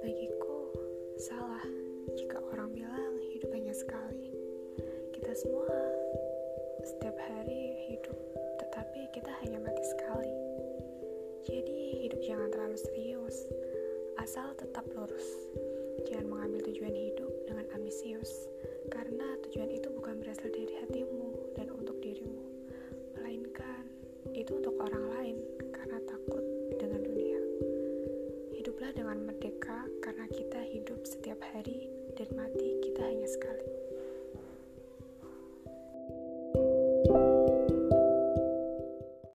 Bagiku, salah jika orang bilang hidup hanya sekali. Kita semua setiap hari hidup, tetapi kita hanya mati sekali. Jadi, hidup jangan terlalu serius, asal tetap lurus. Jangan mengambil Hiduplah dengan merdeka karena kita hidup setiap hari dan mati.